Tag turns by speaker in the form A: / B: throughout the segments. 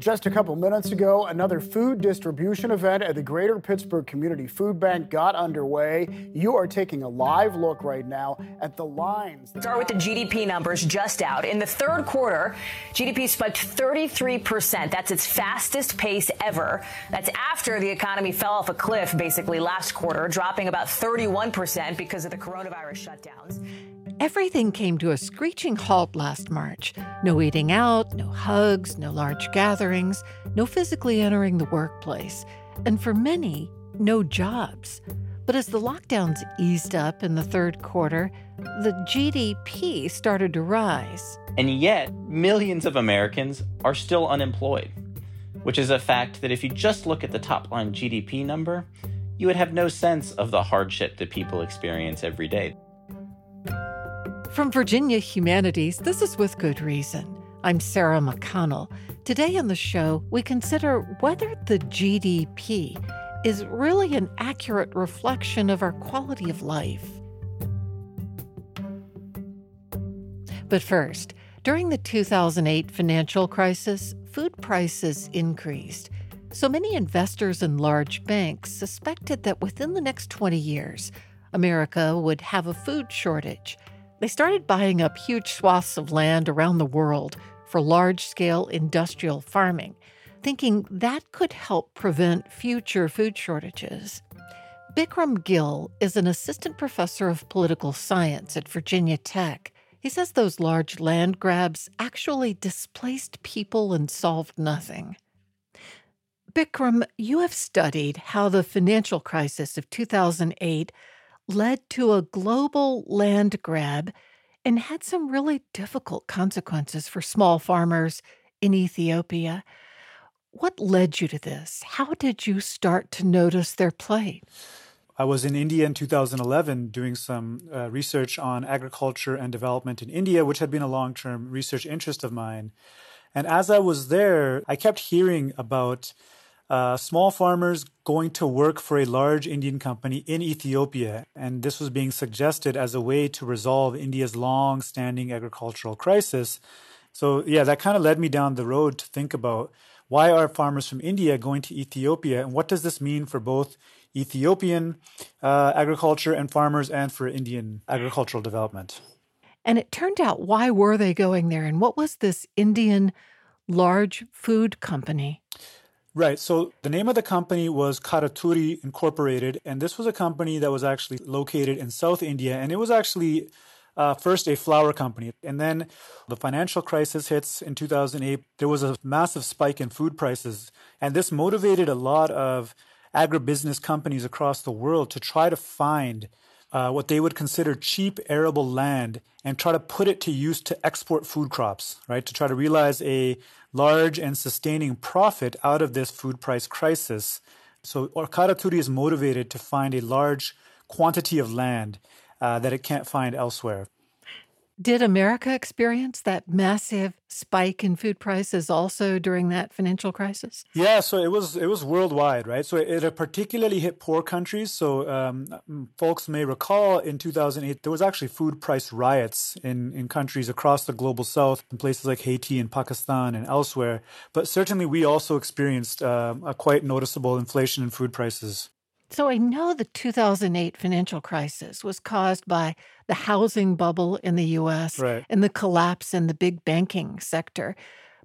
A: Just a couple minutes ago, another food distribution event at the Greater Pittsburgh Community Food Bank got underway. You are taking a live look right now at the lines.
B: Start with the GDP numbers just out. In the third quarter, GDP spiked 33%. That's its fastest pace ever. That's after the economy fell off a cliff basically last quarter, dropping about 31% because of the coronavirus shutdowns.
C: Everything came to a screeching halt last March. No eating out, no hugs, no large gatherings, no physically entering the workplace, and for many, no jobs. But as the lockdowns eased up in the third quarter, the GDP started to rise.
D: And yet, millions of Americans are still unemployed, which is a fact that if you just look at the top line GDP number, you would have no sense of the hardship that people experience every day.
C: From Virginia Humanities, this is With Good Reason. I'm Sarah McConnell. Today on the show, we consider whether the GDP is really an accurate reflection of our quality of life. But first, during the 2008 financial crisis, food prices increased. So many investors and large banks suspected that within the next 20 years, America would have a food shortage. They started buying up huge swaths of land around the world for large scale industrial farming, thinking that could help prevent future food shortages. Bikram Gill is an assistant professor of political science at Virginia Tech. He says those large land grabs actually displaced people and solved nothing. Bikram, you have studied how the financial crisis of 2008 led to a global land grab and had some really difficult consequences for small farmers in Ethiopia. What led you to this? How did you start to notice their plight?
E: I was in India in 2011 doing some uh, research on agriculture and development in India, which had been a long term research interest of mine. And as I was there, I kept hearing about uh, small farmers going to work for a large Indian company in Ethiopia. And this was being suggested as a way to resolve India's long standing agricultural crisis. So, yeah, that kind of led me down the road to think about why are farmers from India going to Ethiopia and what does this mean for both Ethiopian uh, agriculture and farmers and for Indian agricultural development?
C: And it turned out, why were they going there? And what was this Indian large food company?
E: Right. So the name of the company was Karuturi Incorporated, and this was a company that was actually located in South India, and it was actually uh, first a flour company. And then the financial crisis hits in 2008. There was a massive spike in food prices, and this motivated a lot of agribusiness companies across the world to try to find uh, what they would consider cheap arable land and try to put it to use to export food crops, right? To try to realize a large and sustaining profit out of this food price crisis. So Karuturi is motivated to find a large quantity of land uh, that it can't find elsewhere.
C: Did America experience that massive spike in food prices also during that financial crisis?
E: Yeah, so it was it was worldwide, right? So it, it particularly hit poor countries. So um, folks may recall in 2008 there was actually food price riots in in countries across the global south, in places like Haiti and Pakistan and elsewhere. But certainly we also experienced uh, a quite noticeable inflation in food prices.
C: So I know the 2008 financial crisis was caused by the housing bubble in the US
E: right.
C: and the collapse in the big banking sector.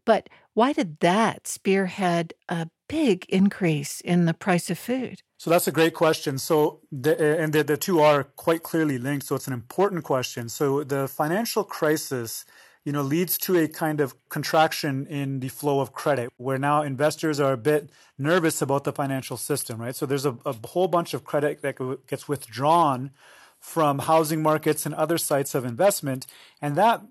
C: But why did that spearhead a big increase in the price of food?
E: So that's a great question. So, the, eh, and the, the two are quite clearly linked. So it's an important question. So the financial crisis you know, leads to a kind of contraction in the flow of credit where now investors are a bit nervous about the financial system, right? So there's a, a whole bunch of credit that gets withdrawn from housing markets and other sites of investment. And that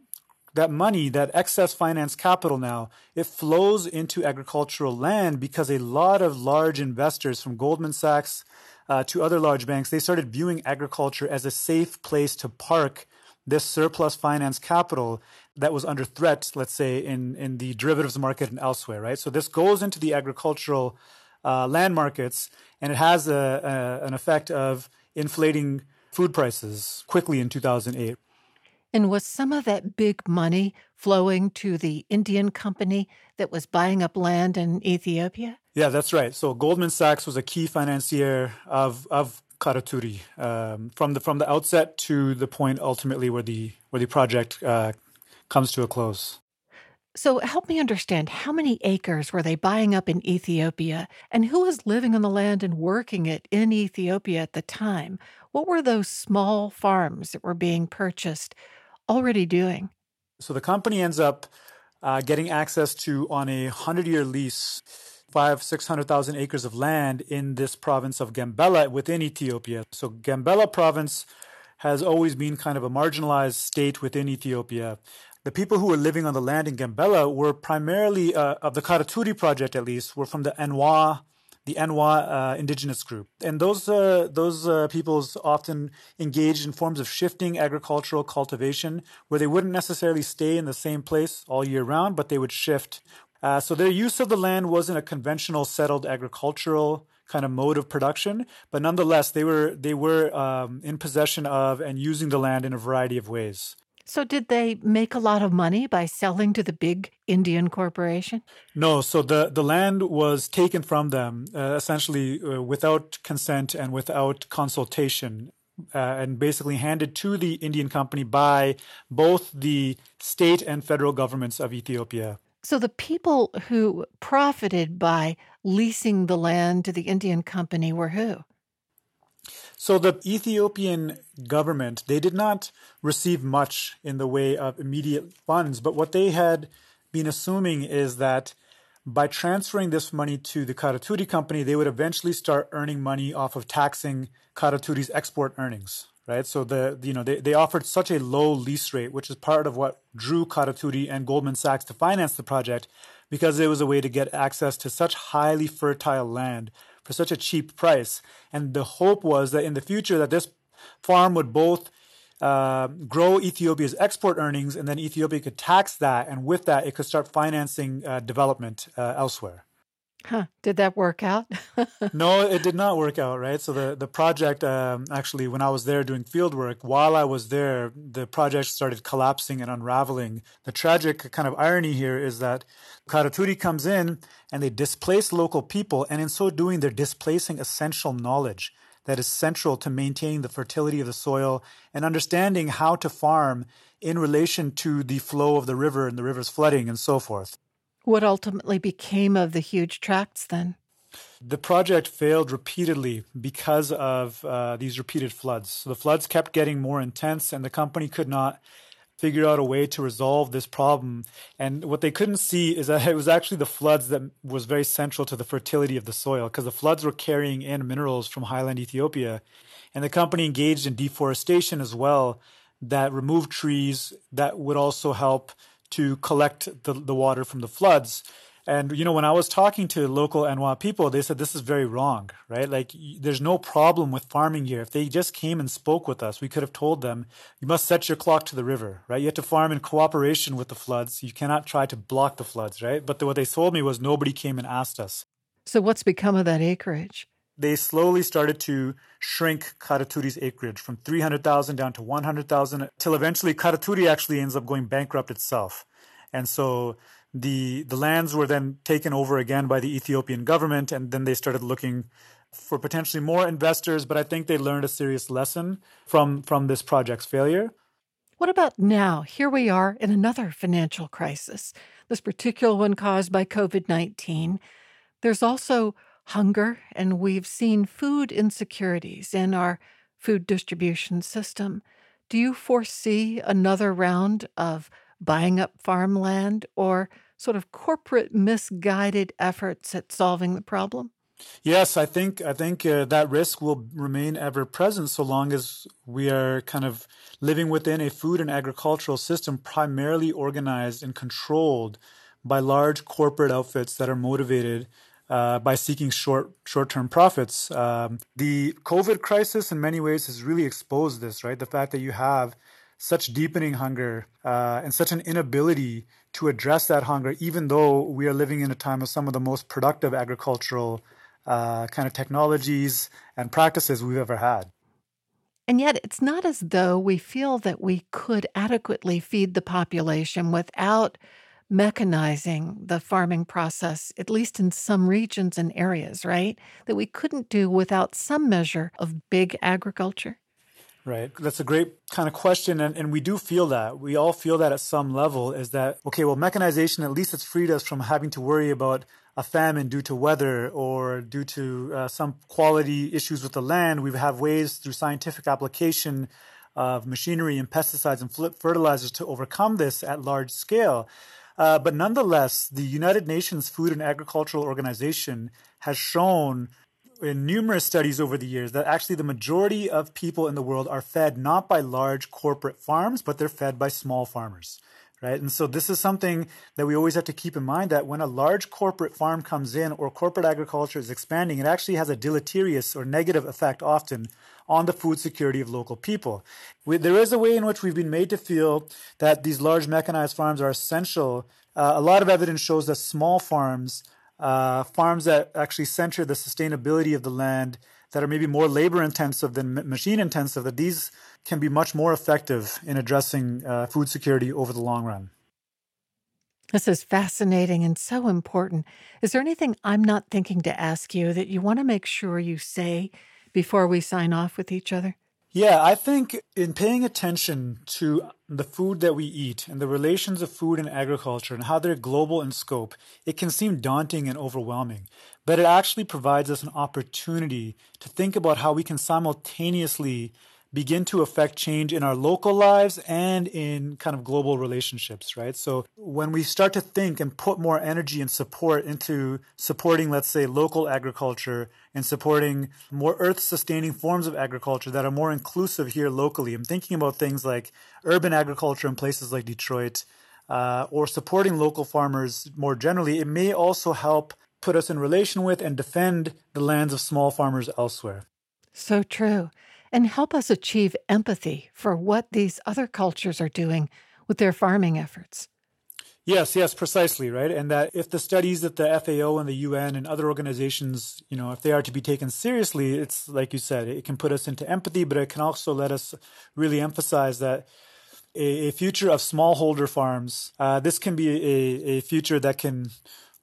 E: that money, that excess finance capital now, it flows into agricultural land because a lot of large investors from Goldman Sachs uh, to other large banks, they started viewing agriculture as a safe place to park this surplus finance capital that was under threat, let's say, in, in the derivatives market and elsewhere, right? So this goes into the agricultural uh, land markets and it has a, a, an effect of inflating food prices quickly in 2008.
C: And was some of that big money flowing to the Indian company that was buying up land in Ethiopia?
E: Yeah, that's right. So Goldman Sachs was a key financier of of Karuturi um, from the from the outset to the point ultimately where the where the project uh, comes to a close.
C: So help me understand how many acres were they buying up in Ethiopia and who was living on the land and working it in Ethiopia at the time? What were those small farms that were being purchased already doing?
E: So the company ends up uh, getting access to on a hundred year lease five six hundred thousand acres of land in this province of Gambela within Ethiopia. So Gambela province has always been kind of a marginalized state within Ethiopia the people who were living on the land in Gambela were primarily, uh, of the Karuturi project at least, were from the Anywaa, the Anywaa uh, indigenous group. And those, uh, those uh, peoples often engaged in forms of shifting agricultural cultivation where they wouldn't necessarily stay in the same place all year round, but they would shift. Uh, so their use of the land wasn't a conventional settled agricultural kind of mode of production, but nonetheless, they were, they were um, in possession of and using the land in a variety of ways.
C: So, did they make a lot of money by selling to the big Indian corporation?
E: No. So the the land was taken from them uh, essentially uh, without consent and without consultation. Uh, and basically handed to the Indian company by both the state and federal governments of Ethiopia.
C: So the people who profited by leasing the land to the Indian company were who?
E: So the Ethiopian government, they did not receive much in the way of immediate funds, but what they had been assuming is that by transferring this money to the Karuturi company, they would eventually start earning money off of taxing Karuturi's export earnings, right? So the you know they, they offered such a low lease rate, which is part of what drew Karuturi and Goldman Sachs to finance the project, because it was a way to get access to such highly fertile land for such a cheap price. And the hope was that in the future that this farm would both uh, grow Ethiopia's export earnings, and then Ethiopia could tax that, and with that, it could start financing uh, development uh, elsewhere.
C: Huh. Did that work out?
E: no, it did not work out, right? So the, the project, um, actually, when I was there doing field work, while I was there, the project started collapsing and unraveling. The tragic kind of irony here is that Karuturi comes in and they displace local people, and in so doing, they're displacing essential knowledge that is central to maintaining the fertility of the soil and understanding how to farm in relation to the flow of the river and the river's flooding and so forth.
C: What ultimately became of the huge tracts then?
E: The project failed repeatedly because of uh, these repeated floods. So the floods kept getting more intense, and the company could not figure out a way to resolve this problem. And what they couldn't see is that it was actually the floods that was very central to the fertility of the soil, because the floods were carrying in minerals from highland Ethiopia. And the company engaged in deforestation as well that removed trees that would also help to collect the, the water from the floods. And you know, when I was talking to local Anywaa people, they said this is very wrong, right? Like, there's no problem with farming here. If they just came and spoke with us, we could have told them, you must set your clock to the river, right? You have to farm in cooperation with the floods. You cannot try to block the floods, right? But the, what they told me was nobody came and asked us.
C: So, what's become of that acreage?
E: They slowly started to shrink Karuturi's acreage from 300,000 down to 100,000 till eventually Karuturi actually ends up going bankrupt itself. And so the the lands were then taken over again by the Ethiopian government and then they started looking for potentially more investors, but I think they learned a serious lesson from from this project's failure.
C: What about now? Here we are in another financial crisis, this particular one caused by COVID 19. There's also hunger, and we've seen food insecurities in our food distribution system. Do you foresee another round of buying up farmland or sort of corporate misguided efforts at solving the problem?
E: Yes, I think I think uh, that risk will remain ever present so long as we are kind of living within a food and agricultural system primarily organized and controlled by large corporate outfits that are motivated uh, by seeking short short term profits. Um, the COVID crisis, in many ways, has really exposed this. Right, the fact that you have such deepening hunger uh, and such an inability to address that hunger, even though we are living in a time of some of the most productive agricultural uh, kind of technologies and practices we've ever had.
C: And yet, it's not as though we feel that we could adequately feed the population without mechanizing the farming process, at least in some regions and areas, right? That we couldn't do without some measure of big agriculture?
E: Right. That's a great kind of question. And, and we do feel that. We all feel that at some level is that, okay, well, mechanization, at least it's freed us from having to worry about a famine due to weather or due to uh, some quality issues with the land. We have ways through scientific application of machinery and pesticides and fertilizers to overcome this at large scale. Uh, but nonetheless, the United Nations Food and Agricultural Organization has shown in numerous studies over the years that actually the majority of people in the world are fed not by large corporate farms, but they're fed by small farmers. Right. And so this is something that we always have to keep in mind that when a large corporate farm comes in or corporate agriculture is expanding, it actually has a deleterious or negative effect often on the food security of local people. We, there is a way in which we've been made to feel that these large mechanized farms are essential. Uh, a lot of evidence shows that small farms uh, farms that actually center the sustainability of the land that are maybe more labor intensive than machine intensive, that these can be much more effective in addressing uh, food security over the long run.
C: This is fascinating and so important. Is there anything I'm not thinking to ask you that you want to make sure you say before we sign off with each other?
E: Yeah, I think in paying attention to the food that we eat and the relations of food and agriculture and how they're global in scope, it can seem daunting and overwhelming. But it actually provides us an opportunity to think about how we can simultaneously begin to affect change in our local lives and in kind of global relationships, right? So when we start to think and put more energy and support into supporting, let's say, local agriculture and supporting more earth sustaining forms of agriculture that are more inclusive here locally, I'm thinking about things like urban agriculture in places like Detroit. Uh, or supporting local farmers more generally, it may also help put us in relation with and defend the lands of small farmers elsewhere.
C: So true and help us achieve empathy for what these other cultures are doing with their farming efforts.
E: Yes, yes, precisely, right? And that if the studies that the FAO and the UN and other organizations, you know, if they are to be taken seriously, it's like you said, it can put us into empathy, but it can also let us really emphasize that a, a future of smallholder farms, uh, this can be a, a future that can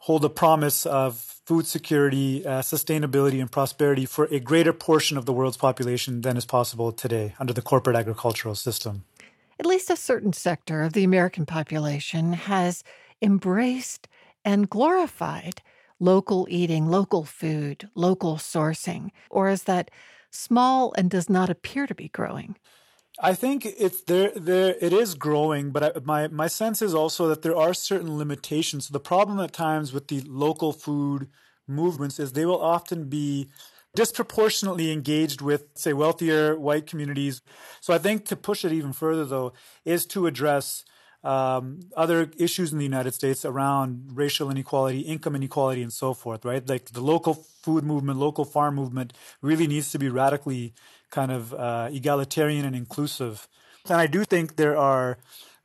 E: hold the promise of food security, uh, sustainability, and prosperity for a greater portion of the world's population than is possible today under the corporate agricultural system.
C: At least a certain sector of the American population has embraced and glorified local eating, local food, local sourcing, or is that small and does not appear to be growing?
E: I think it's there. There it is growing, but I, my my sense is also that there are certain limitations. So the problem at times with the local food movements is they will often be disproportionately engaged with, say, wealthier white communities. So I think to push it even further, though, is to address um, other issues in the United States around racial inequality, income inequality, and so forth, right? Like the local food movement, local farm movement really needs to be radically kind of uh, egalitarian and inclusive. And I do think there are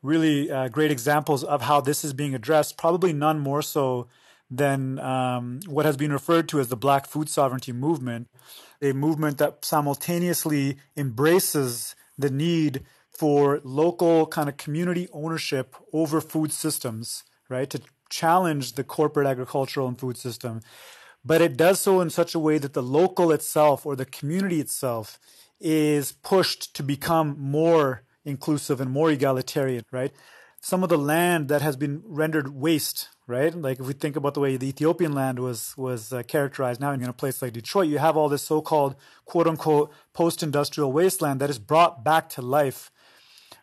E: really uh, great examples of how this is being addressed, probably none more so than um, what has been referred to as the Black Food Sovereignty Movement, a movement that simultaneously embraces the need for local kind of community ownership over food systems, right? To challenge the corporate agricultural and food system. But it does so in such a way that the local itself or the community itself is pushed to become more inclusive and more egalitarian, right? Some of the land that has been rendered waste, right? Like if we think about the way the Ethiopian land was was uh, characterized now in a place like Detroit, you have all this so-called quote unquote post-industrial wasteland that is brought back to life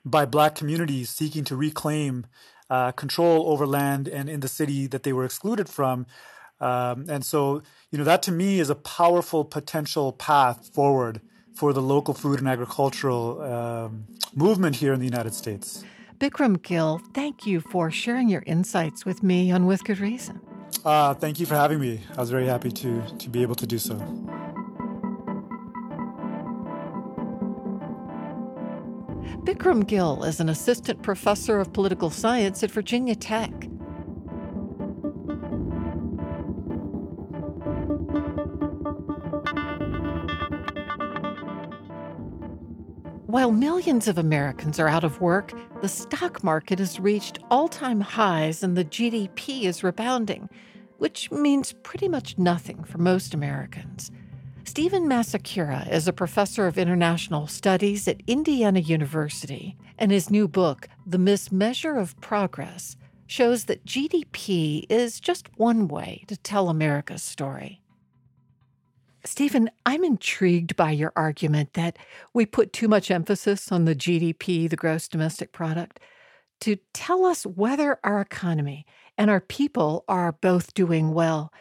E: by black communities seeking to reclaim uh, control over land and in the city that they were excluded from. Um, and so, you know, that to me is a powerful potential path forward for the local food and agricultural um, movement here in the United States.
C: Bikram Gill, thank you for sharing your insights with me on With Good Reason.
E: Uh, thank you for having me. I was very happy to, to be able to do so.
C: Bikram Gill is an assistant professor of political science at Virginia Tech. While millions of Americans are out of work, the stock market has reached all time highs and the GDP is rebounding, which means pretty much nothing for most Americans. Stephen Macekura is a professor of international studies at Indiana University, and his new book, The Mismeasure of Progress, shows that GDP is just one way to tell America's story. Stephen, I'm intrigued by your argument that we put too much emphasis on the GDP, the gross domestic product, to tell us whether our economy and our people are both doing well.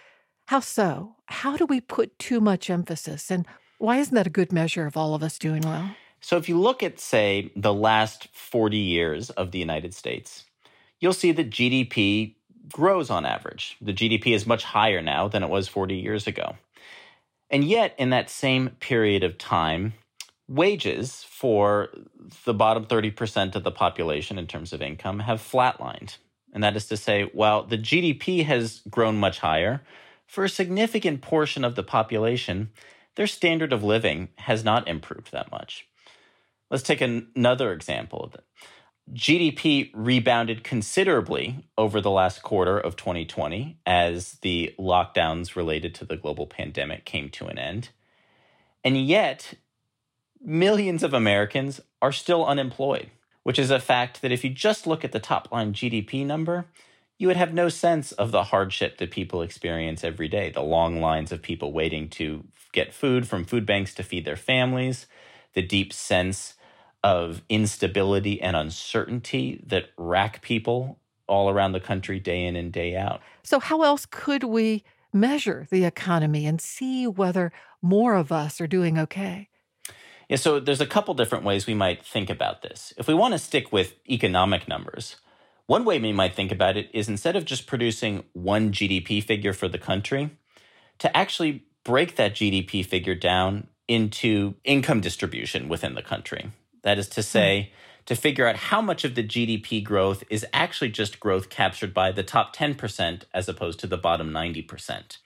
C: How so? How do we put too much emphasis? And why isn't that a good measure of all of us doing well?
D: So, if you look at, say, the last 40 years of the United States, you'll see that GDP grows on average. The GDP is much higher now than it was 40 years ago. And yet, in that same period of time, wages for the bottom 30% of the population in terms of income have flatlined. And that is to say, while the GDP has grown much higher, for a significant portion of the population, their standard of living has not improved that much. Let's take an- another example of it. GDP rebounded considerably over the last quarter of 2020 as the lockdowns related to the global pandemic came to an end. And yet, millions of Americans are still unemployed, which is a fact that if you just look at the top line GDP number, you would have no sense of the hardship that people experience every day the long lines of people waiting to get food from food banks to feed their families, the deep sense of instability and uncertainty that rack people all around the country day in and day out.
C: So, how else could we measure the economy and see whether more of us are doing okay?
D: Yeah, so there's a couple different ways we might think about this. If we want to stick with economic numbers, one way we might think about it is instead of just producing one GDP figure for the country, to actually break that GDP figure down into income distribution within the country. That is to hmm. say, to figure out how much of the GDP growth is actually just growth captured by the top 10% as opposed to the bottom 90%.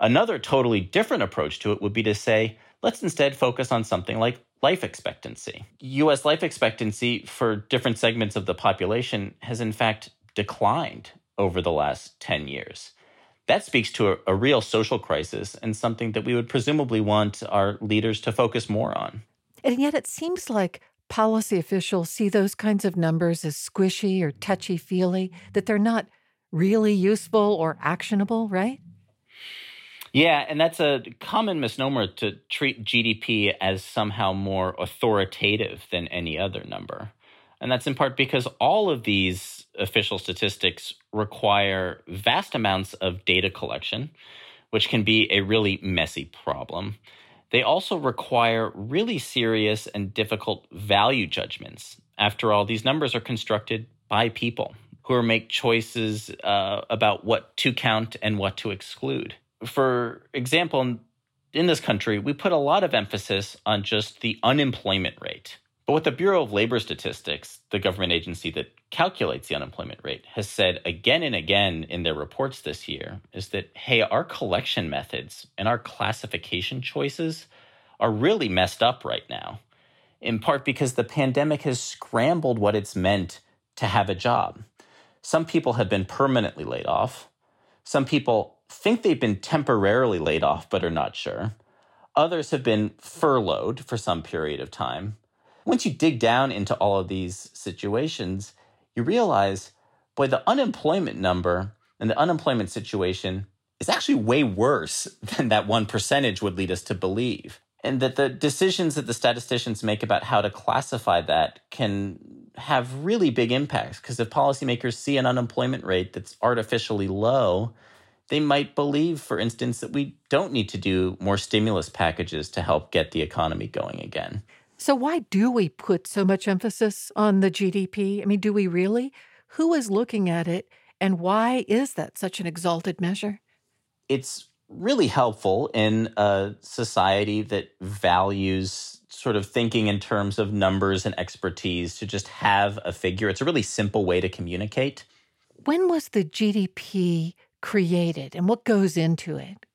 D: Another totally different approach to it would be to say, let's instead focus on something like life expectancy. US life expectancy for different segments of the population has in fact declined over the last 10 years. That speaks to a, a real social crisis and something that we would presumably want our leaders to focus more on.
C: And yet it seems like policy officials see those kinds of numbers as squishy or touchy feely, that they're not really useful or actionable, right?
D: Yeah, and that's a common misnomer to treat GDP as somehow more authoritative than any other number. And that's in part because all of these official statistics require vast amounts of data collection, which can be a really messy problem. They also require really serious and difficult value judgments. After all, these numbers are constructed by people who make choices uh, about what to count and what to exclude. For example, in this country, we put a lot of emphasis on just the unemployment rate. But what the Bureau of Labor Statistics, the government agency that calculates the unemployment rate, has said again and again in their reports this year is that, hey, our collection methods and our classification choices are really messed up right now, in part because the pandemic has scrambled what it's meant to have a job. Some people have been permanently laid off. Some people think they've been temporarily laid off but are not sure. Others have been furloughed for some period of time once you dig down into all of these situations, you realize, boy, the unemployment number and the unemployment situation is actually way worse than that one percentage would lead us to believe. And that the decisions that the statisticians make about how to classify that can have really big impacts. Because if policymakers see an unemployment rate that's artificially low, they might believe, for instance, that we don't need to do more stimulus packages to help get the economy going again.
C: So, why do we put so much emphasis on the GDP? I mean, do we really? Who is looking at it, and why is that such an exalted measure?
D: It's really helpful in a society that values sort of thinking in terms of numbers and expertise to just have a figure. It's a really simple way to communicate.
C: When was the GDP created and what goes into it?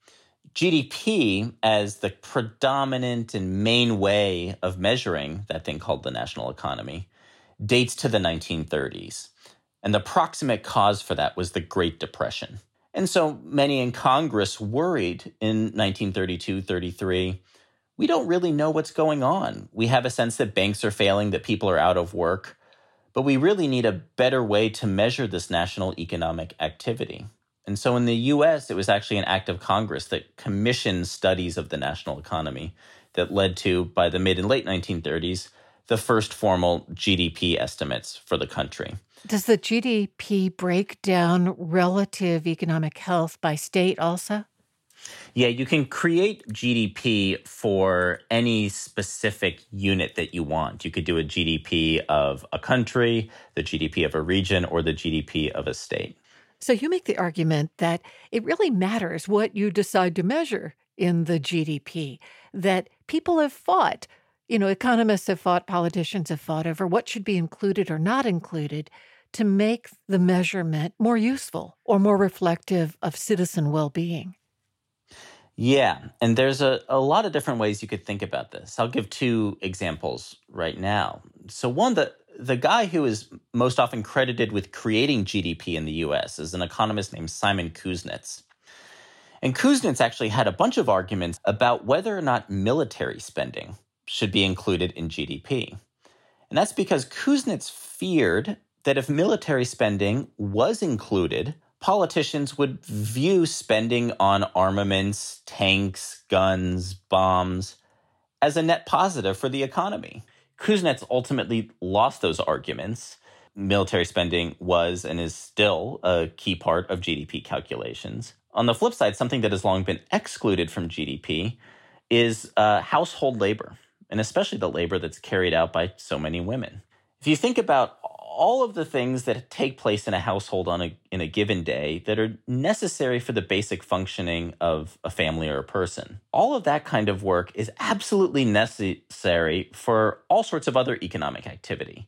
D: GDP, as the predominant and main way of measuring that thing called the national economy, dates to the 1930s. And the proximate cause for that was the Great Depression. And so many in Congress worried in 1932 33 we don't really know what's going on. We have a sense that banks are failing, that people are out of work, but we really need a better way to measure this national economic activity. And so in the US, it was actually an act of Congress that commissioned studies of the national economy that led to, by the mid and late 1930s, the first formal GDP estimates for the country.
C: Does the GDP break down relative economic health by state also?
D: Yeah, you can create GDP for any specific unit that you want. You could do a GDP of a country, the GDP of a region, or the GDP of a state.
C: So you make the argument that it really matters what you decide to measure in the GDP, that people have fought. You know, economists have fought, politicians have fought over what should be included or not included to make the measurement more useful or more reflective of citizen well being.
D: Yeah, and there's a, a lot of different ways you could think about this. I'll give two examples right now. So, one, the, the guy who is most often credited with creating GDP in the US is an economist named Simon Kuznets. And Kuznets actually had a bunch of arguments about whether or not military spending should be included in GDP. And that's because Kuznets feared that if military spending was included, politicians would view spending on armaments, tanks, guns, bombs as a net positive for the economy. Kuznets ultimately lost those arguments. Military spending was and is still a key part of GDP calculations. On the flip side, something that has long been excluded from GDP is uh, household labor, and especially the labor that's carried out by so many women. If you think about all of the things that take place in a household on a in a given day that are necessary for the basic functioning of a family or a person. All of that kind of work is absolutely necessary for all sorts of other economic activity.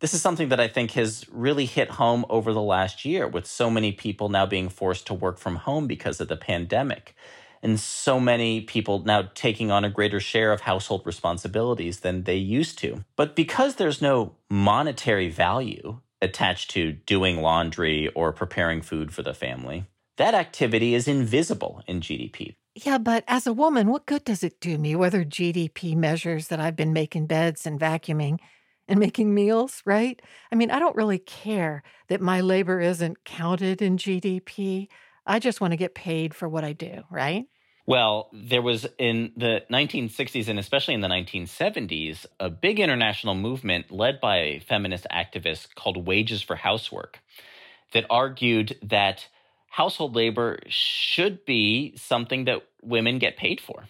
D: This is something that I think has really hit home over the last year with so many people now being forced to work from home because of the pandemic and so many people now taking on a greater share of household responsibilities than they used to. But because there's no monetary value attached to doing laundry or preparing food for the family, that activity is invisible in GDP.
C: Yeah, but as a woman, what good does it do me whether GDP measures that I've been making beds and vacuuming and making meals, right? I mean, I don't really care that my labor isn't counted in GDP. I just want to get paid for what I do, right?
D: Well, there was in the 1960s and especially in the 1970s a big international movement led by a feminist activists called Wages for Housework that argued that household labor should be something that women get paid for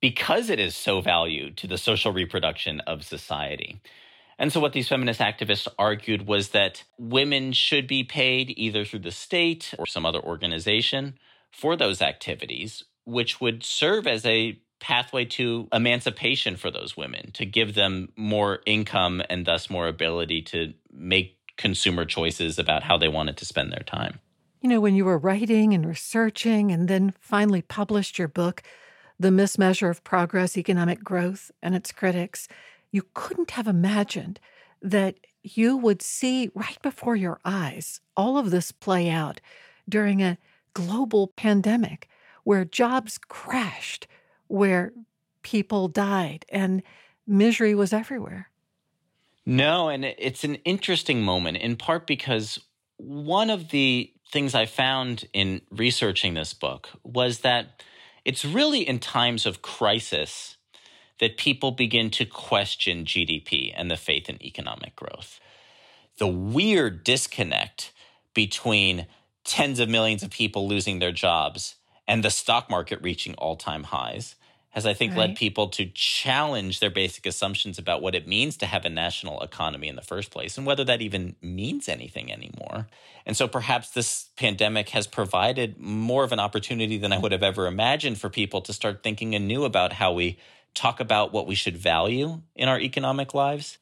D: because it is so valued to the social reproduction of society. And so, what these feminist activists argued was that women should be paid either through the state or some other organization for those activities, which would serve as a pathway to emancipation for those women, to give them more income and thus more ability to make consumer choices about how they wanted to spend their time.
C: You know, when you were writing and researching and then finally published your book, The Mismeasure of Progress, Economic Growth, and Its Critics, you couldn't have imagined that you would see right before your eyes all of this play out during a global pandemic where jobs crashed, where people died, and misery was everywhere.
D: No, and it's an interesting moment in part because one of the things I found in researching this book was that it's really in times of crisis that people begin to question GDP and the faith in economic growth. The weird disconnect between tens of millions of people losing their jobs and the stock market reaching all time highs has, I think, right. led people to challenge their basic assumptions about what it means to have a national economy in the first place and whether that even means anything anymore. And so perhaps this pandemic has provided more of an opportunity than I would have ever imagined for people to start thinking anew about how we talk about what we should value in our economic lives.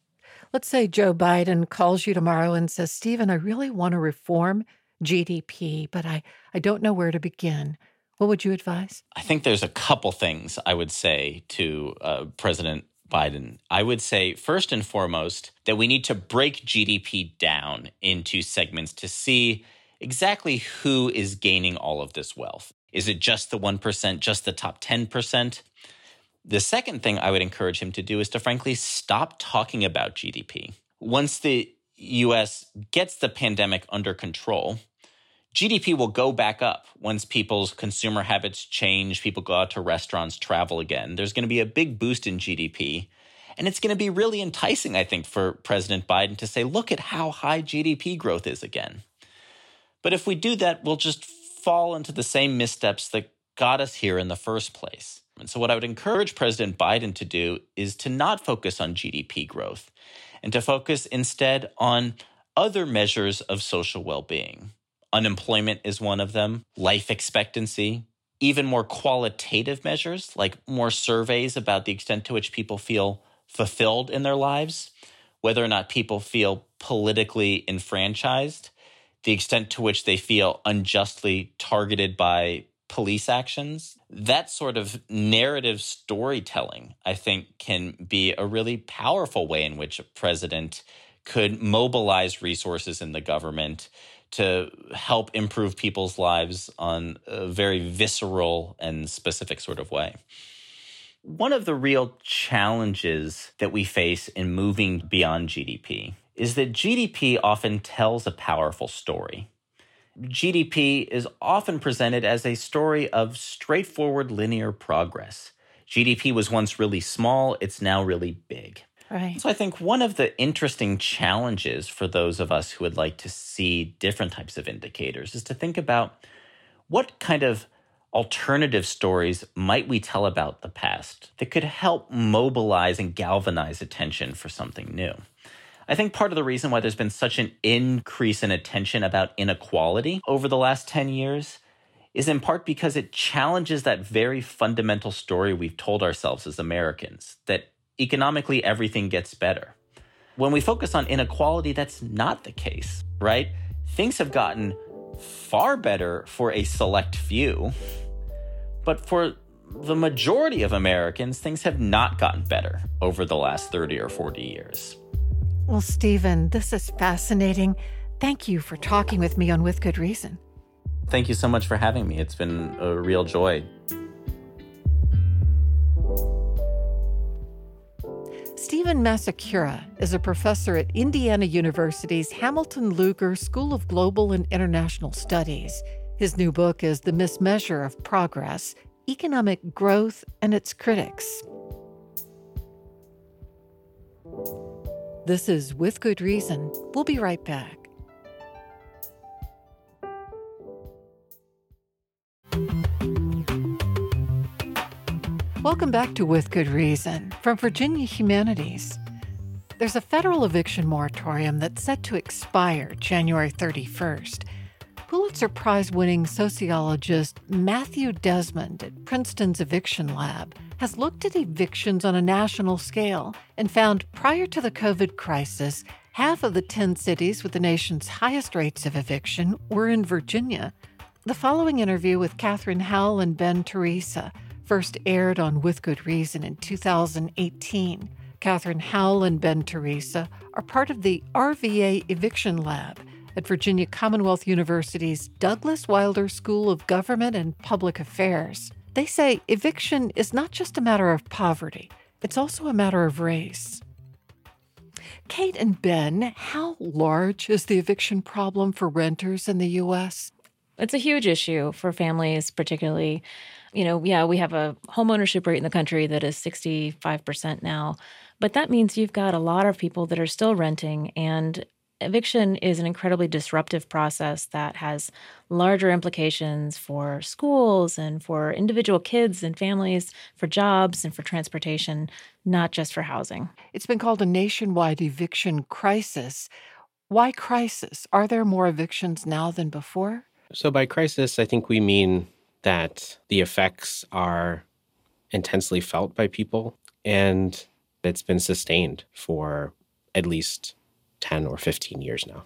C: Let's say Joe Biden calls you tomorrow and says, Stephen, I really want to reform GDP, but I, I don't know where to begin. What would you advise?
D: I think there's a couple things I would say to uh, President Biden. I would say, first and foremost, that we need to break GDP down into segments to see exactly who is gaining all of this wealth. Is it just the 1%, just the top 10%? The second thing I would encourage him to do is to frankly stop talking about GDP. Once the US gets the pandemic under control, GDP will go back up once people's consumer habits change, people go out to restaurants, travel again. There's going to be a big boost in GDP. And it's going to be really enticing, I think, for President Biden to say, look at how high GDP growth is again. But if we do that, we'll just fall into the same missteps that got us here in the first place. And so, what I would encourage President Biden to do is to not focus on GDP growth and to focus instead on other measures of social well being. Unemployment is one of them, life expectancy, even more qualitative measures like more surveys about the extent to which people feel fulfilled in their lives, whether or not people feel politically enfranchised, the extent to which they feel unjustly targeted by police actions. That sort of narrative storytelling, I think, can be a really powerful way in which a president could mobilize resources in the government to help improve people's lives on a very visceral and specific sort of way. One of the real challenges that we face in moving beyond GDP is that GDP often tells a powerful story. GDP is often presented as a story of straightforward linear progress. GDP was once really small, it's now really big.
C: Right.
D: So I think one of the interesting challenges for those of us who would like to see different types of indicators is to think about what kind of alternative stories might we tell about the past that could help mobilize and galvanize attention for something new. I think part of the reason why there's been such an increase in attention about inequality over the last 10 years is in part because it challenges that very fundamental story we've told ourselves as Americans that economically everything gets better. When we focus on inequality, that's not the case, right? Things have gotten far better for a select few, but for the majority of Americans, things have not gotten better over the last 30 or 40 years.
C: Well, Stephen, this is fascinating. Thank you for talking with me on With Good Reason.
D: Thank you so much for having me. It's been a real joy.
C: Stephen Macekura is a professor at Indiana University's Hamilton Lugar School of Global and International Studies. His new book is The Mismeasure of Progress Economic Growth and Its Critics. This is With Good Reason. We'll be right back. Welcome back to With Good Reason from Virginia Humanities. There's a federal eviction moratorium that's set to expire January 31st. Pulitzer Prize winning sociologist Matthew Desmond at Princeton's Eviction Lab has looked at evictions on a national scale and found prior to the COVID crisis, half of the 10 cities with the nation's highest rates of eviction were in Virginia. The following interview with Kathryn Howell and Ben Teresa first aired on With Good Reason in 2018. Kathryn Howell and Ben Teresa are part of the RVA Eviction Lab at Virginia Commonwealth University's Douglas Wilder School of Government and Public Affairs. They say eviction is not just a matter of poverty, it's also a matter of race. Kate and Ben, how large is the eviction problem for renters in the U.S.?
F: It's a huge issue for families, particularly. You know, yeah, we have a homeownership rate in the country that is 65% now, but that means you've got a lot of people that are still renting and eviction is an incredibly disruptive process that has larger implications for schools and for individual kids and families, for jobs and for transportation, not just for housing.
C: It's been called a nationwide eviction crisis. Why crisis? Are there more evictions now than before?
G: So, by crisis, I think we mean that the effects are intensely felt by people and it's been sustained for at least 10 or 15 years now.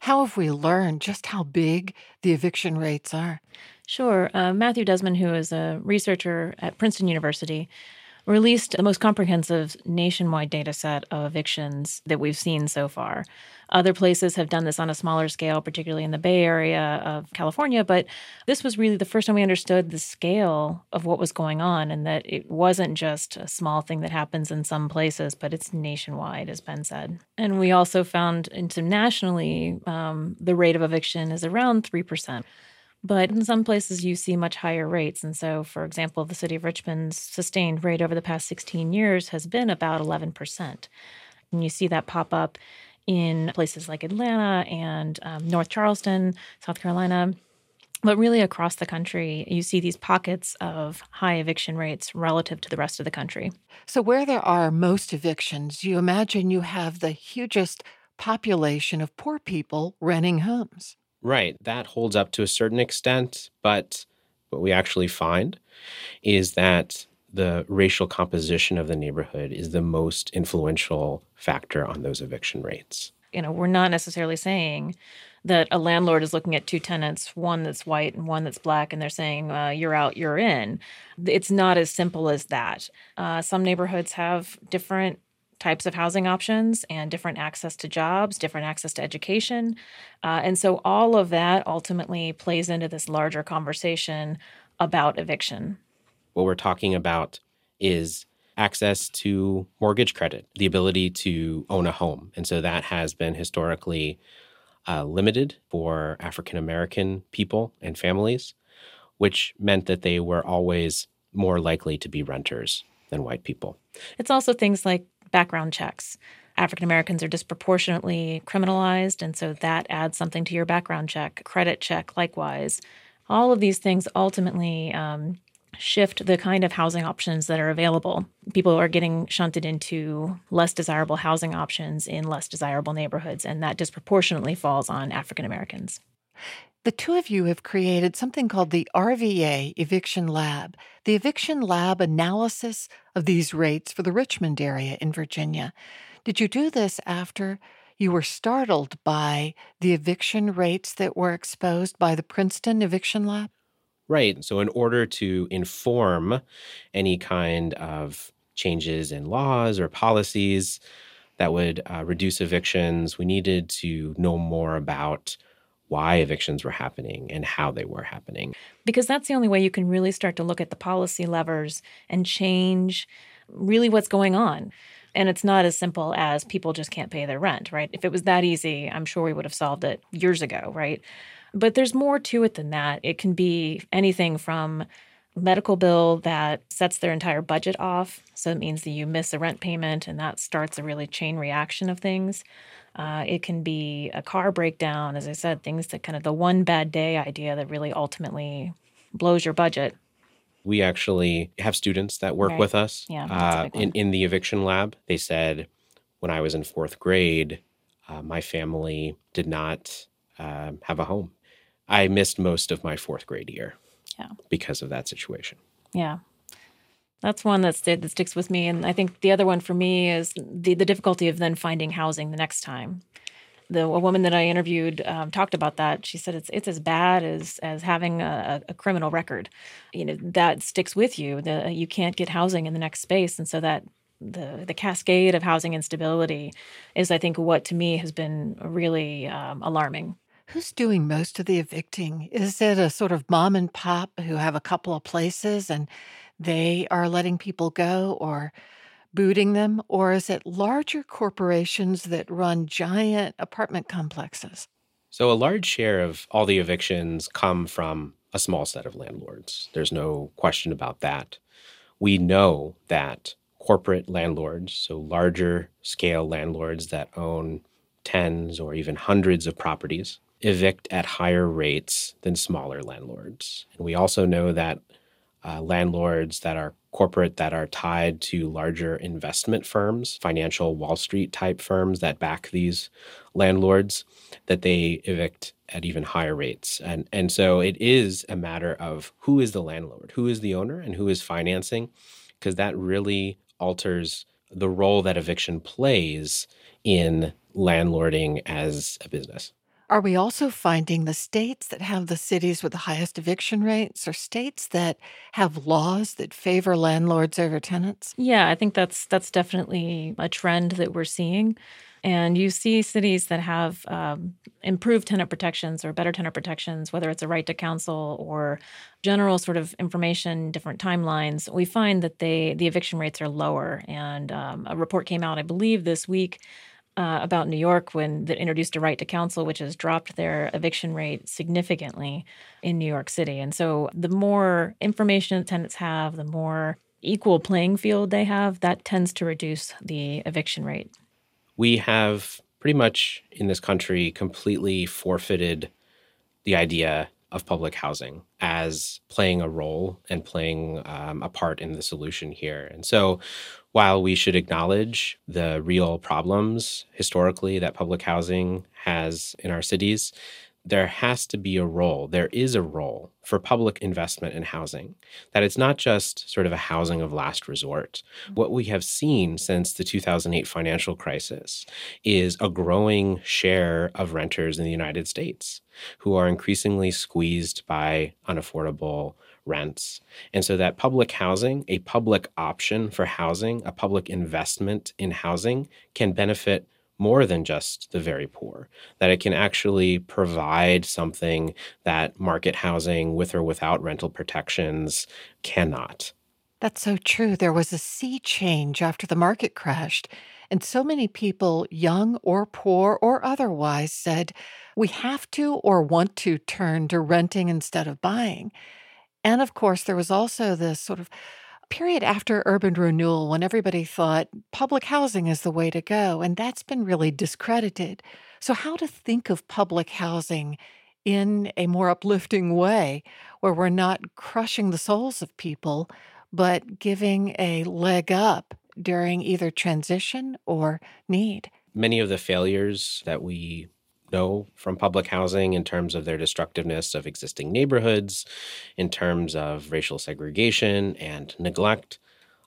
C: How have we learned just how big the eviction rates are?
F: Sure. Uh, Matthew Desmond, who is a researcher at Princeton University, released the most comprehensive nationwide data set of evictions that we've seen so far. Other places have done this on a smaller scale, particularly in the Bay Area of California, but this was really the first time we understood the scale of what was going on and that it wasn't just a small thing that happens in some places, but it's nationwide, as Ben said. And we also found internationally um, the rate of eviction is around 3%. But in some places, you see much higher rates. And so, for example, the city of Richmond's sustained rate over the past 16 years has been about 11%. And you see that pop up in places like Atlanta and um, North Charleston, South Carolina. But really, across the country, you see these pockets of high eviction rates relative to the rest of the country.
C: So, where there are most evictions, you imagine you have the hugest population of poor people renting homes.
G: Right. That holds up to a certain extent. But what we actually find is that the racial composition of the neighborhood is the most influential factor on those eviction rates.
F: You know, we're not necessarily saying that a landlord is looking at two tenants, one that's white and one that's black, and they're saying, uh, you're out, you're in. It's not as simple as that. Uh, some neighborhoods have different types of housing options and different access to jobs, different access to education. Uh, and so all of that ultimately plays into this larger conversation about eviction.
G: What we're talking about is access to mortgage credit, the ability to own a home. And so that has been historically uh, limited for African American people and families, which meant that they were always more likely to be renters than white people.
F: It's also things like background checks. African Americans are disproportionately criminalized, and so that adds something to your background check. Credit check, likewise. All of these things ultimately um, shift the kind of housing options that are available. People are getting shunted into less desirable housing options in less desirable neighborhoods, and that disproportionately falls on African Americans.
C: The two of you have created something called the RVA Eviction Lab, the Eviction Lab analysis of these rates for the Richmond area in Virginia. Did you do this after you were startled by the eviction rates that were exposed by the Princeton Eviction Lab?
G: Right. So, in order to inform any kind of changes in laws or policies that would uh, reduce evictions, we needed to know more about why evictions were happening and how they were happening.
F: Because that's the only way you can really start to look at the policy levers and change really what's going on. And it's not as simple as people just can't pay their rent, right? If it was that easy, I'm sure we would have solved it years ago, right? But there's more to it than that. It can be anything from medical bill that sets their entire budget off. So it means that you miss a rent payment and that starts a really chain reaction of things. Uh, it can be a car breakdown, as I said, things that kind of the one bad day idea that really ultimately blows your budget.
G: We actually have students that work
F: Right.
G: with us
F: Yeah,
G: uh, in, in the eviction lab. They said when I was in fourth grade, uh, my family did not uh, have a home. I missed most of my fourth grade year
F: Yeah.
G: because of that situation.
F: Yeah. That's one that, that sticks with me. And I think the other one for me is the, the difficulty of then finding housing the next time. The a woman that I interviewed um, talked about that. She said it's it's as bad as as having a, a criminal record. You know that sticks with you. The, you can't get housing in the next space, and so that the the cascade of housing instability is, I think, what to me has been really um, alarming.
C: Who's doing most of the evicting? Is it a sort of mom and pop who have a couple of places and they are letting people go or booting them? Or is it larger corporations that run giant apartment complexes?
G: So, a large share of all the evictions come from a small set of landlords. There's no question about that. We know that corporate landlords, so larger scale landlords that own tens or even hundreds of properties, evict at higher rates than smaller landlords. And we also know that uh, landlords that are corporate that are tied to larger investment firms, financial Wall Street type firms that back these landlords, that they evict at even higher rates. And and so it is a matter of who is the landlord, who is the owner, and who is financing, because that really alters the role that eviction plays in landlording as a business.
C: Are we also finding the states that have the cities with the highest eviction rates are states that have laws that favor landlords over tenants?
F: Yeah, I think that's that's definitely a trend that we're seeing. And you see cities that have um, improved tenant protections or better tenant protections, whether it's a right to counsel or general sort of information, different timelines. We find that they the eviction rates are lower. And um, a report came out, I believe, this week uh, about New York when that introduced a right to counsel, which has dropped their eviction rate significantly in New York City. And so, the more information tenants have, the more equal playing field they have, that tends to reduce the eviction rate.
G: We have pretty much in this country completely forfeited the idea of public housing as playing a role and playing um, a part in the solution here. And so, while we should acknowledge the real problems historically that public housing has in our cities, there has to be a role, there is a role for public investment in housing, that it's not just sort of a housing of last resort. Mm-hmm. What we have seen since the 2008 financial crisis is a growing share of renters in the United States who are increasingly squeezed by unaffordable rents. And so that public housing, a public option for housing, a public investment in housing can benefit more than just the very poor, that it can actually provide something that market housing with or without rental protections cannot.
C: That's so true. There was a sea change after the market crashed. And so many people, young or poor or otherwise, said, we have to or want to turn to renting instead of buying. And of course, there was also this sort of period after urban renewal when everybody thought public housing is the way to go, and that's been really discredited. So, how to think of public housing in a more uplifting way where we're not crushing the souls of people, but giving a leg up during either transition or need?
G: Many of the failures that we know from public housing in terms of their destructiveness of existing neighborhoods, in terms of racial segregation and neglect.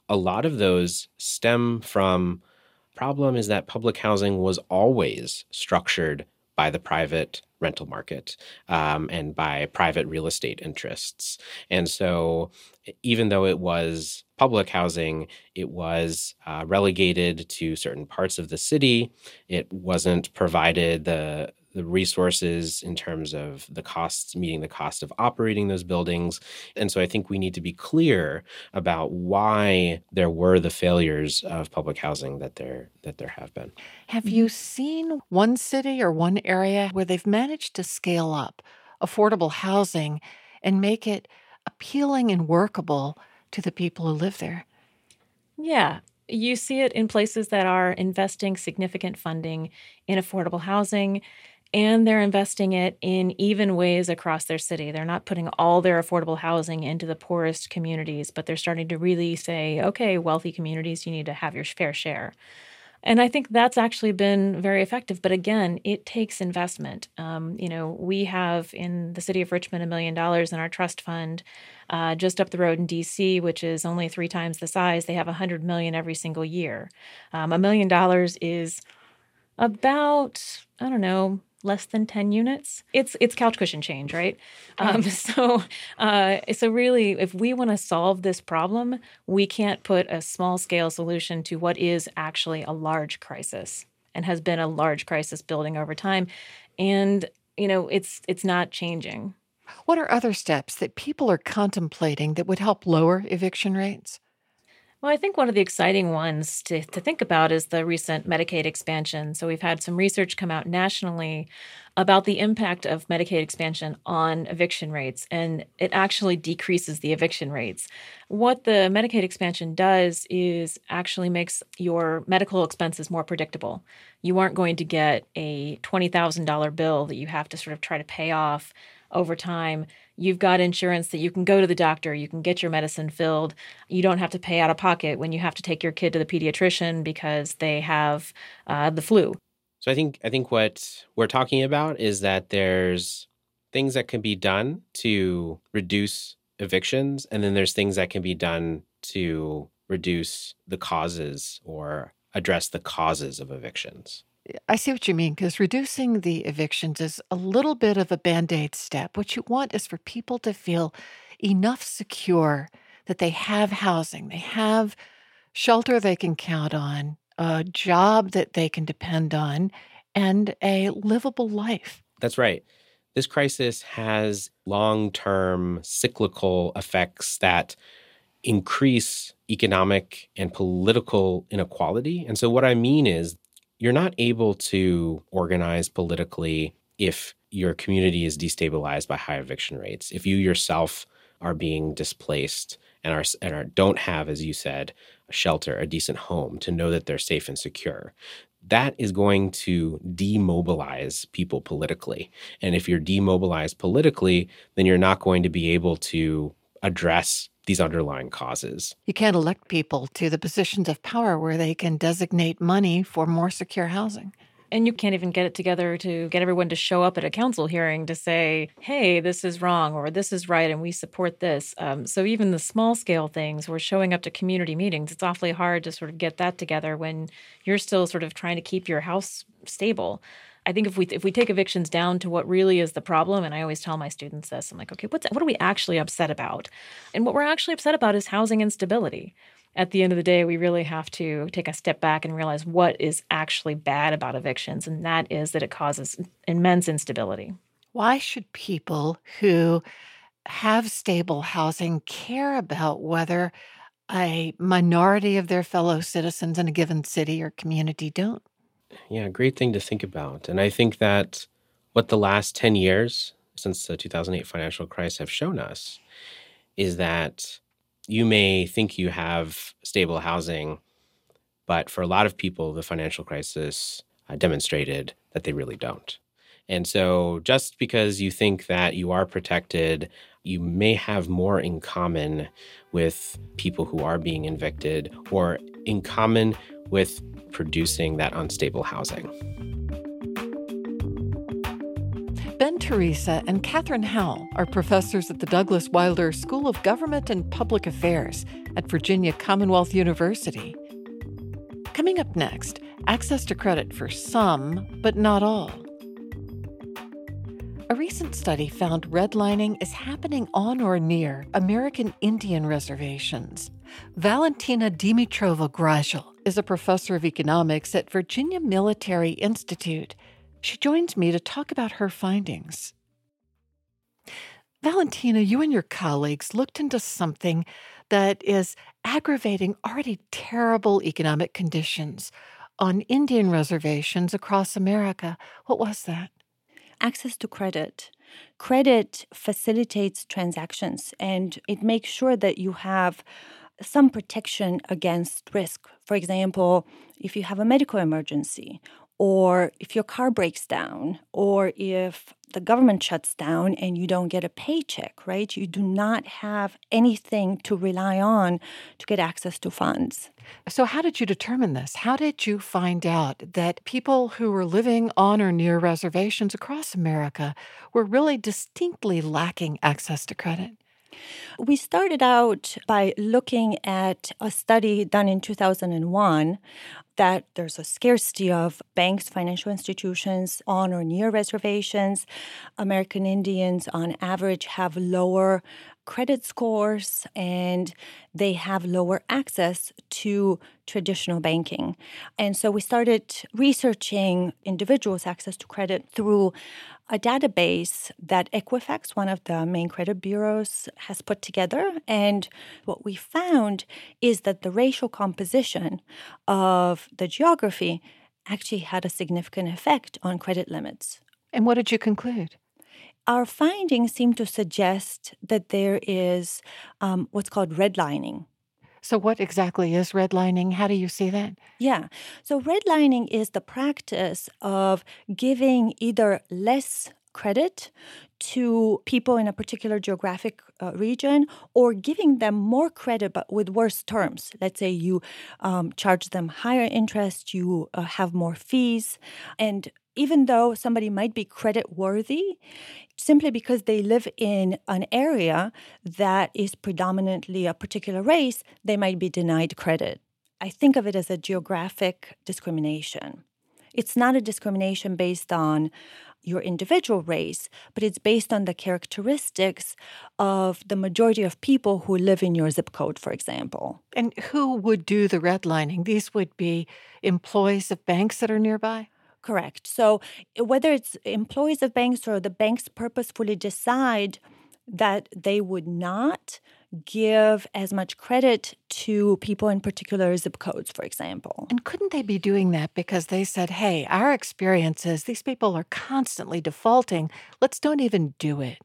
G: A lot of those stem from problem is that public housing was always structured by the private rental market um, and by private real estate interests. And so, even though it was public housing, it was uh, relegated to certain parts of the city. It wasn't provided the the resources in terms of the costs meeting the cost of operating those buildings. And so i think we need to be clear about why there were the failures of public housing that there that there have been.
C: Have you seen one city or one area where they've managed to scale up affordable housing and make it appealing and workable to the people who live there?
F: Yeah. You see it in places that are investing significant funding in affordable housing and they're investing it in even ways across their city. They're not putting all their affordable housing into the poorest communities, but they're starting to really say, okay, wealthy communities, you need to have your fair share. And I think that's actually been very effective. But again, it takes investment. Um, you know, we have in the city of Richmond a million dollars in our trust fund. Uh, just up the road in DC, which is only three times the size, they have a hundred million every single year. Um, a million dollars is about I don't know less than 10 units. It's it's couch cushion change right? Um, so uh, so really if we want to solve this problem we can't put a small scale solution to what is actually a large crisis and has been a large crisis building over time. And you know it's it's not changing.
C: What are other steps that people are contemplating that would help lower eviction rates
F: well, I think one of the exciting ones to, to think about is the recent Medicaid expansion. So, we've had some research come out nationally about the impact of Medicaid expansion on eviction rates, and it actually decreases the eviction rates. What the Medicaid expansion does is actually makes your medical expenses more predictable. You aren't going to get a $20,000 bill that you have to sort of try to pay off over time you've got insurance that you can go to the doctor, you can get your medicine filled. You don't have to pay out of pocket when you have to take your kid to the pediatrician because they have uh, the flu.
G: So I think I think what we're talking about is that there's things that can be done to reduce evictions, and then there's things that can be done to reduce the causes or address the causes of evictions.
C: I see what you mean because reducing the evictions is a little bit of a band aid step. What you want is for people to feel enough secure that they have housing, they have shelter they can count on, a job that they can depend on, and a livable life.
G: That's right. This crisis has long term cyclical effects that increase economic and political inequality. And so, what I mean is, you're not able to organize politically if your community is destabilized by high eviction rates. If you yourself are being displaced and are and are, don't have, as you said, a shelter, a decent home to know that they're safe and secure. That is going to demobilize people politically. And if you're demobilized politically, then you're not going to be able to address these underlying causes.
C: You can't elect people to the positions of power where they can designate money for more secure housing.
F: And you can't even get it together to get everyone to show up at a council hearing to say, hey, this is wrong or this is right and we support this. Um, so even the small scale things, we're showing up to community meetings. It's awfully hard to sort of get that together when you're still sort of trying to keep your house stable. I think if we if we take evictions down to what really is the problem, and I always tell my students this, I'm like, okay, what's what are we actually upset about? And what we're actually upset about is housing instability at the end of the day, we really have to take a step back and realize what is actually bad about evictions, and that is that it causes immense instability.
C: Why should people who have stable housing care about whether a minority of their fellow citizens in a given city or community don't?
G: Yeah, great thing to think about. And I think that what the last 10 years since the 2008 financial crisis have shown us is that you may think you have stable housing, but for a lot of people, the financial crisis uh, demonstrated that they really don't. And so, just because you think that you are protected, you may have more in common with people who are being evicted or in common with producing that unstable housing.
C: Ben Teresa and Kathryn Howell are professors at the Douglas Wilder School of Government and Public Affairs at Virginia Commonwealth University. Coming up next, access to credit for some, but not all. A recent study found redlining is happening on or near American Indian reservations. Valentina Dimitrova Grajzl is a professor of economics at Virginia Military Institute she joins me to talk about her findings. Valentina, you and your colleagues looked into something that is aggravating already terrible economic conditions on Indian reservations across America. What was that?
H: Access to credit. Credit facilitates transactions and it makes sure that you have some protection against risk. For example, if you have a medical emergency or if your car breaks down, or if the government shuts down and you don't get a paycheck, right? You do not have anything to rely on to get access to funds.
C: So, how did you determine this? How did you find out that people who were living on or near reservations across America were really distinctly lacking access to credit?
H: We started out by looking at a study done in 2001 that there's a scarcity of banks, financial institutions on or near reservations. American Indians, on average, have lower credit scores and they have lower access to traditional banking. And so we started researching individuals' access to credit through a database that Equifax, one of the main credit bureaus, has put together. And what we found is that the racial composition of the geography actually had a significant effect on credit limits.
C: And what did you conclude?
H: Our findings seem to suggest that there is um, what's called redlining.
C: So, what exactly is redlining? How do you see that?
H: Yeah. So, redlining is the practice of giving either less credit to people in a particular geographic uh, region or giving them more credit but with worse terms. Let's say you um, charge them higher interest, you uh, have more fees. And even though somebody might be credit worthy, simply because they live in an area that is predominantly a particular race, they might be denied credit. I think of it as a geographic discrimination. It's not a discrimination based on your individual race, but it's based on the characteristics of the majority of people who live in your zip code, for example.
C: And who would do the redlining? These would be employees of banks that are nearby?
H: Correct. So whether it's employees of banks or the banks purposefully decide that they would not give as much credit to people in particular zip codes, for example.
C: And couldn't they be doing that because they said, hey, our experiences, these people are constantly defaulting. Let's don't even do it.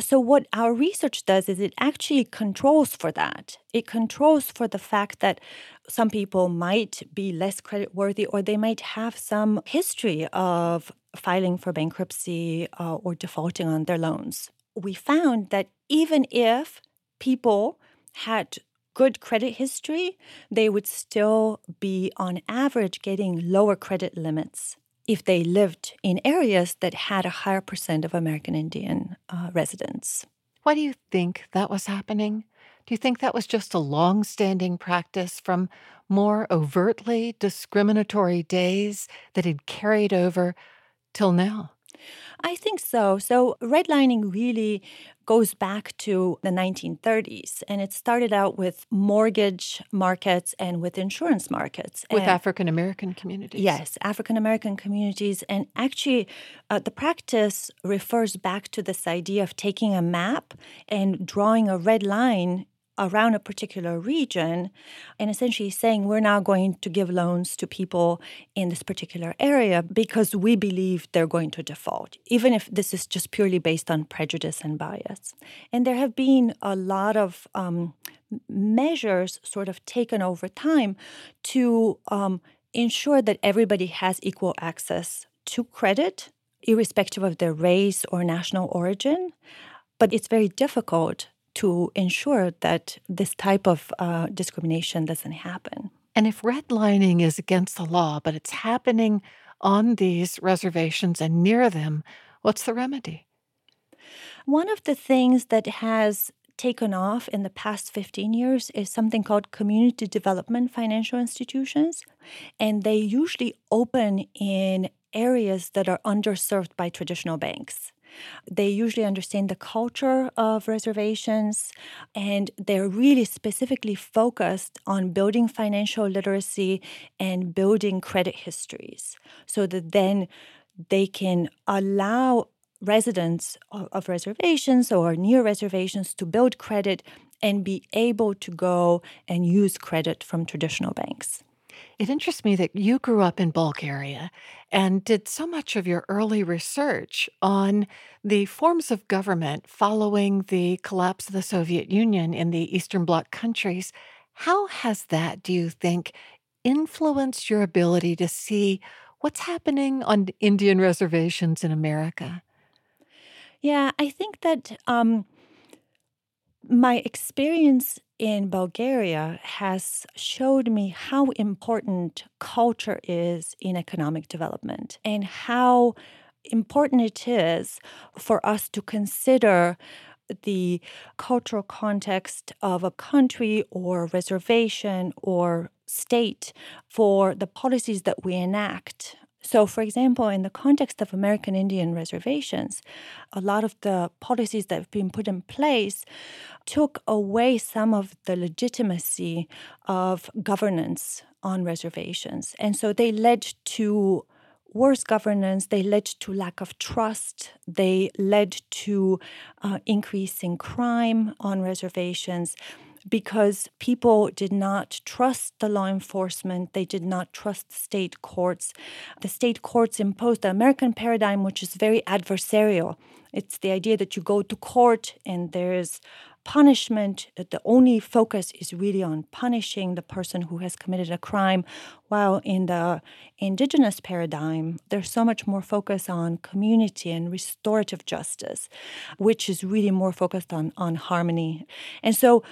H: So what our research does is it actually controls for that. It controls for the fact that some people might be less creditworthy or they might have some history of filing for bankruptcy uh, or defaulting on their loans. We found that even if people had good credit history, they would still be on average getting lower credit limits if they lived in areas that had a higher percent of American Indian uh, residents.
C: Why do you think that was happening? Do you think that was just a long standing practice from more overtly discriminatory days that had carried over till now?
H: I think so. So, redlining really goes back to the 1930s, and it started out with mortgage markets and with insurance markets.
C: With African American communities?
H: Yes, African American communities. And actually, uh, the practice refers back to this idea of taking a map and drawing a red line around a particular region and essentially saying we're now going to give loans to people in this particular area because we believe they're going to default, even if this is just purely based on prejudice and bias. And there have been a lot of um, measures sort of taken over time to um, ensure that everybody has equal access to credit, irrespective of their race or national origin. But it's very difficult to ensure that this type of uh, discrimination doesn't happen.
C: And if redlining is against the law, but it's happening on these reservations and near them, what's the remedy?
H: One of the things that has taken off in the past 15 years is something called community development financial institutions. And they usually open in areas that are underserved by traditional banks. They usually understand the culture of reservations and they're really specifically focused on building financial literacy and building credit histories so that then they can allow residents of, reservations or near reservations to build credit and be able to go and use credit from traditional banks.
C: It interests me that you grew up in Bulgaria and did so much of your early research on the forms of government following the collapse of the Soviet Union in the Eastern Bloc countries. How has that, do you think, influenced your ability to see what's happening on Indian reservations in America?
H: Yeah, I think that um, my experience in Bulgaria has showed me how important culture is in economic development and how important it is for us to consider the cultural context of a country or reservation or state for the policies that we enact so, for example, in the context of American Indian reservations, a lot of the policies that have been put in place took away some of the legitimacy of governance on reservations. And so they led to worse governance, they led to lack of trust, they led to uh, increasing crime on reservations because people did not trust the law enforcement, they did not trust state courts. The state courts imposed the American paradigm, which is very adversarial. It's the idea that you go to court and there's punishment. The only focus is really on punishing the person who has committed a crime, while in the indigenous paradigm, there's so much more focus on community and restorative justice, which is really more focused on, on harmony. And so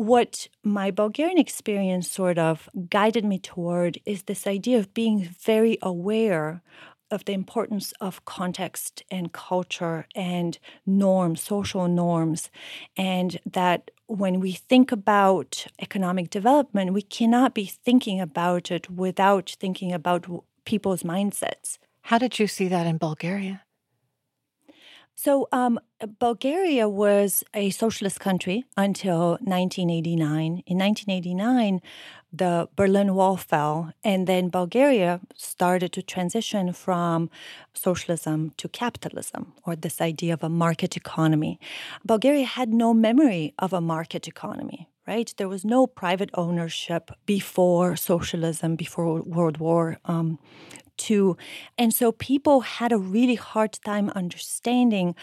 H: what my Bulgarian experience sort of guided me toward is this idea of being very aware of the importance of context and culture and norms, social norms, and that when we think about economic development, we cannot be thinking about it without thinking about people's mindsets.
C: How did you see that in Bulgaria?
H: So, um, Bulgaria was a socialist country until 1989. In 1989, the Berlin Wall fell, and then Bulgaria started to transition from socialism to capitalism, or this idea of a market economy. Bulgaria had no memory of a market economy. Right? There was no private ownership before socialism, before World War um, II. And so people had a really hard time understanding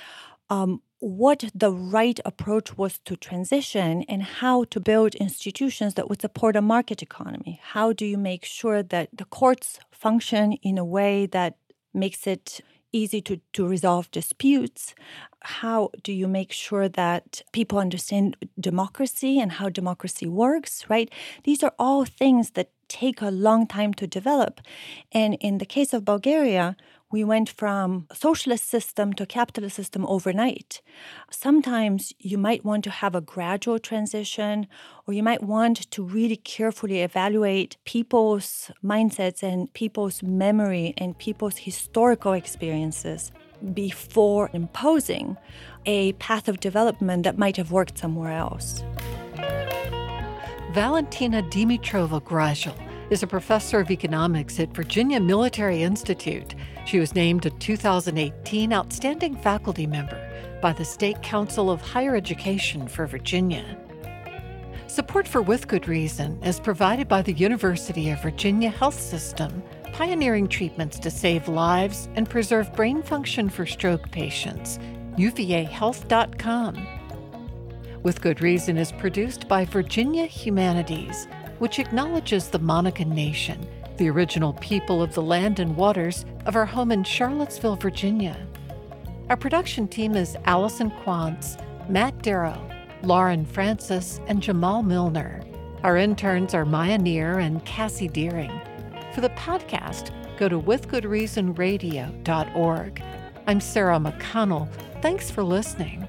H: um, what the right approach was to transition and how to build institutions that would support a market economy. How do you make sure that the courts function in a way that makes it easy to, to resolve disputes? How do you make sure that people understand democracy and how democracy works, right? These are all things that take a long time to develop. And in the case of Bulgaria, we went from socialist system to capitalist system overnight. Sometimes you might want to have a gradual transition, or you might want to really carefully evaluate people's mindsets and people's memory and people's historical experiences before imposing a path of development that might have worked somewhere else.
C: Valentina Dimitrova Grajzl is a professor of economics at Virginia Military Institute. She was named a 2018 Outstanding Faculty Member by the State Council of Higher Education for Virginia. Support for With Good Reason is provided by the University of Virginia Health System, pioneering treatments to save lives and preserve brain function for stroke patients. UVAHealth.com. With Good Reason is produced by Virginia Humanities which acknowledges the Monacan Nation, the original people of the land and waters of our home in Charlottesville, Virginia. Our production team is Allison Quantz, Matt Darrow, Lauren Francis, and Jamal Milner. Our interns are Maya Neer and Cassie Deering. For the podcast, go to withgoodreasonradio.org. I'm Sarah McConnell. Thanks for listening.